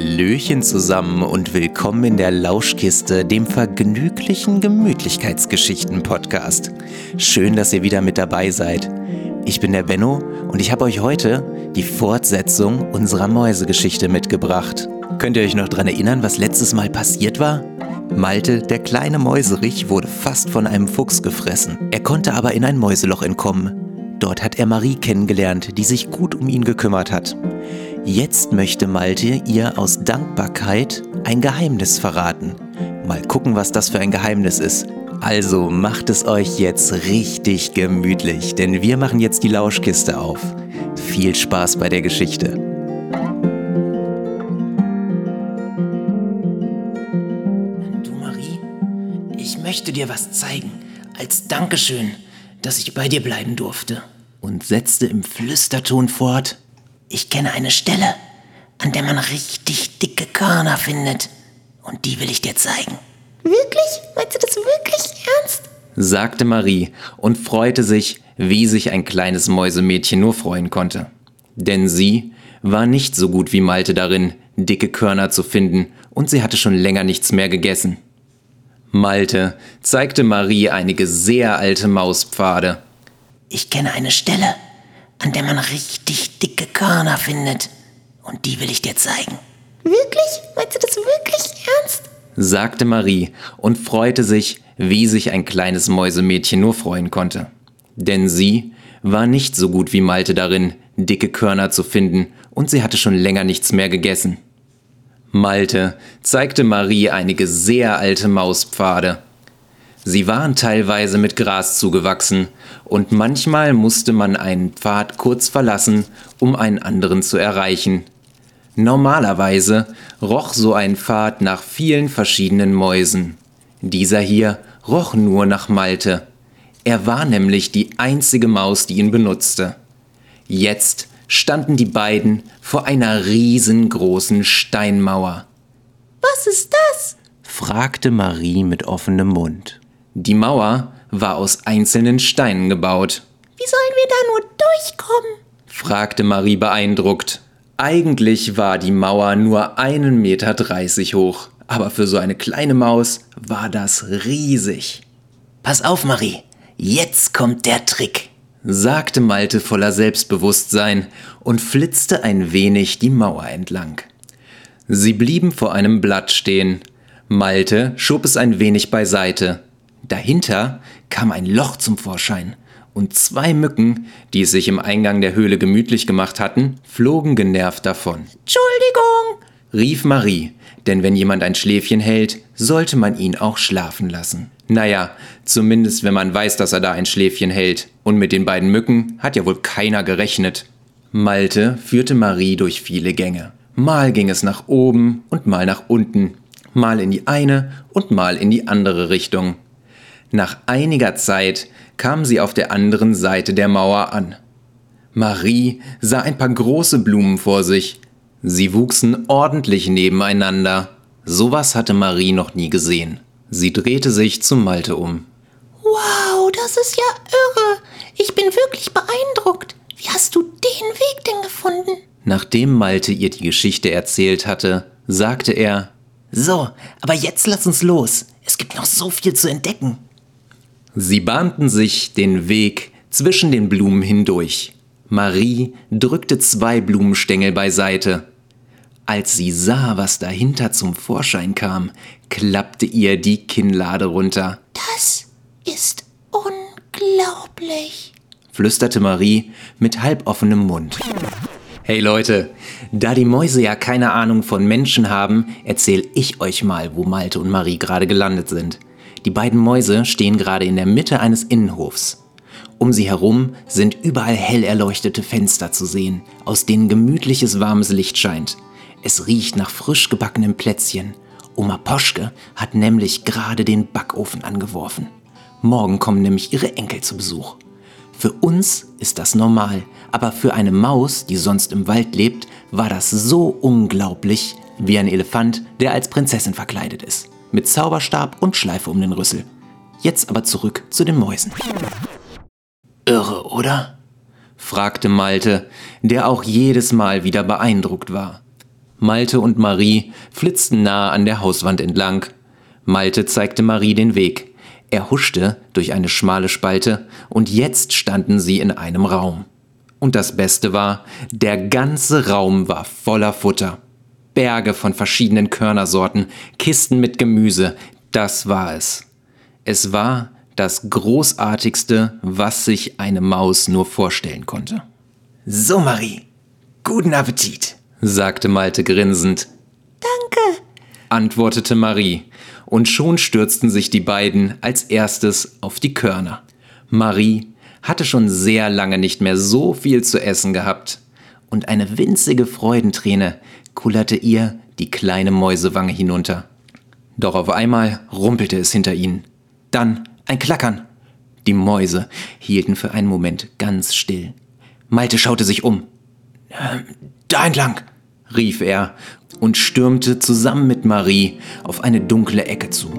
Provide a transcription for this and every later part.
Hallöchen zusammen und willkommen in der Lauschkiste, dem vergnüglichen Gemütlichkeitsgeschichten-Podcast. Schön, dass ihr wieder mit dabei seid. Ich bin der Benno und ich habe euch heute die Fortsetzung unserer Mäusegeschichte mitgebracht. Könnt ihr euch noch daran erinnern, was letztes Mal passiert war? Malte, der kleine Mäuserich, wurde fast von einem Fuchs gefressen. Er konnte aber in ein Mäuseloch entkommen. Dort hat er Marie kennengelernt, die sich gut um ihn gekümmert hat. Jetzt möchte Malte ihr aus Dankbarkeit ein Geheimnis verraten. Mal gucken, was das für ein Geheimnis ist. Also macht es euch jetzt richtig gemütlich, denn wir machen jetzt die Lauschkiste auf. Viel Spaß bei der Geschichte. Du Marie, ich möchte dir was zeigen, als Dankeschön, dass ich bei dir bleiben durfte. Und setzte im Flüsterton fort, ich kenne eine Stelle, an der man richtig dicke Körner findet. Und die will ich dir zeigen. Wirklich? Meinst du das wirklich ernst? sagte Marie und freute sich, wie sich ein kleines Mäusemädchen nur freuen konnte. Denn sie war nicht so gut wie Malte darin, dicke Körner zu finden, und sie hatte schon länger nichts mehr gegessen. Malte zeigte Marie einige sehr alte Mauspfade. Ich kenne eine Stelle, an der man richtig dicke Körner findet. Und die will ich dir zeigen. Wirklich? Meinst du das wirklich ernst? sagte Marie und freute sich, wie sich ein kleines Mäusemädchen nur freuen konnte. Denn sie war nicht so gut wie Malte darin, dicke Körner zu finden, und sie hatte schon länger nichts mehr gegessen. Malte zeigte Marie einige sehr alte Mauspfade. Sie waren teilweise mit Gras zugewachsen, und manchmal musste man einen Pfad kurz verlassen, um einen anderen zu erreichen. Normalerweise roch so ein Pfad nach vielen verschiedenen Mäusen. Dieser hier roch nur nach Malte. Er war nämlich die einzige Maus, die ihn benutzte. Jetzt standen die beiden vor einer riesengroßen Steinmauer. Was ist das? fragte Marie mit offenem Mund. Die Mauer war aus einzelnen Steinen gebaut. Wie sollen wir da nur durchkommen? fragte Marie beeindruckt. Eigentlich war die Mauer nur einen Meter dreißig hoch, aber für so eine kleine Maus war das riesig. Pass auf, Marie. Jetzt kommt der Trick. sagte Malte voller Selbstbewusstsein und flitzte ein wenig die Mauer entlang. Sie blieben vor einem Blatt stehen. Malte schob es ein wenig beiseite. Dahinter kam ein Loch zum Vorschein, und zwei Mücken, die es sich im Eingang der Höhle gemütlich gemacht hatten, flogen genervt davon. Entschuldigung! rief Marie, denn wenn jemand ein Schläfchen hält, sollte man ihn auch schlafen lassen. Naja, zumindest wenn man weiß, dass er da ein Schläfchen hält. Und mit den beiden Mücken hat ja wohl keiner gerechnet. Malte führte Marie durch viele Gänge. Mal ging es nach oben und mal nach unten, mal in die eine und mal in die andere Richtung. Nach einiger Zeit kam sie auf der anderen Seite der Mauer an. Marie sah ein paar große Blumen vor sich. Sie wuchsen ordentlich nebeneinander. Sowas hatte Marie noch nie gesehen. Sie drehte sich zu Malte um. Wow, das ist ja irre. Ich bin wirklich beeindruckt. Wie hast du den Weg denn gefunden? Nachdem Malte ihr die Geschichte erzählt hatte, sagte er, So, aber jetzt lass uns los. Es gibt noch so viel zu entdecken. Sie bahnten sich den Weg zwischen den Blumen hindurch. Marie drückte zwei Blumenstängel beiseite. Als sie sah, was dahinter zum Vorschein kam, klappte ihr die Kinnlade runter, Das ist unglaublich. flüsterte Marie mit halboffenem Mund. Hey Leute, da die Mäuse ja keine Ahnung von Menschen haben, erzähle ich euch mal, wo Malte und Marie gerade gelandet sind. Die beiden Mäuse stehen gerade in der Mitte eines Innenhofs. Um sie herum sind überall hell erleuchtete Fenster zu sehen, aus denen gemütliches warmes Licht scheint. Es riecht nach frisch gebackenem Plätzchen. Oma Poschke hat nämlich gerade den Backofen angeworfen. Morgen kommen nämlich ihre Enkel zu Besuch. Für uns ist das normal, aber für eine Maus, die sonst im Wald lebt, war das so unglaublich wie ein Elefant, der als Prinzessin verkleidet ist. Mit Zauberstab und Schleife um den Rüssel. Jetzt aber zurück zu den Mäusen. Irre, oder? fragte Malte, der auch jedes Mal wieder beeindruckt war. Malte und Marie flitzten nahe an der Hauswand entlang. Malte zeigte Marie den Weg. Er huschte durch eine schmale Spalte und jetzt standen sie in einem Raum. Und das Beste war, der ganze Raum war voller Futter. Berge von verschiedenen Körnersorten, Kisten mit Gemüse, das war es. Es war das Großartigste, was sich eine Maus nur vorstellen konnte. So, Marie, guten Appetit, sagte Malte grinsend. Danke, antwortete Marie, und schon stürzten sich die beiden als erstes auf die Körner. Marie hatte schon sehr lange nicht mehr so viel zu essen gehabt, und eine winzige Freudenträne kullerte ihr die kleine Mäusewange hinunter. Doch auf einmal rumpelte es hinter ihnen. Dann ein Klackern. Die Mäuse hielten für einen Moment ganz still. Malte schaute sich um. Äh, da entlang, rief er und stürmte zusammen mit Marie auf eine dunkle Ecke zu.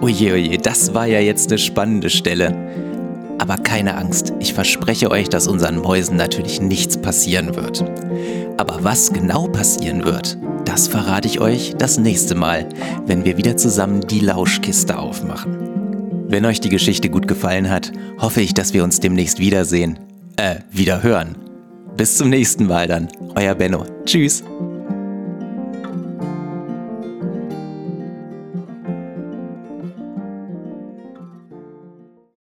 Oje, oje, das war ja jetzt eine spannende Stelle. Aber keine Angst, ich verspreche euch, dass unseren Mäusen natürlich nichts passieren wird. Aber was genau passieren wird, das verrate ich euch das nächste Mal, wenn wir wieder zusammen die Lauschkiste aufmachen. Wenn euch die Geschichte gut gefallen hat, hoffe ich, dass wir uns demnächst wiedersehen. Äh, wieder hören. Bis zum nächsten Mal dann. Euer Benno. Tschüss.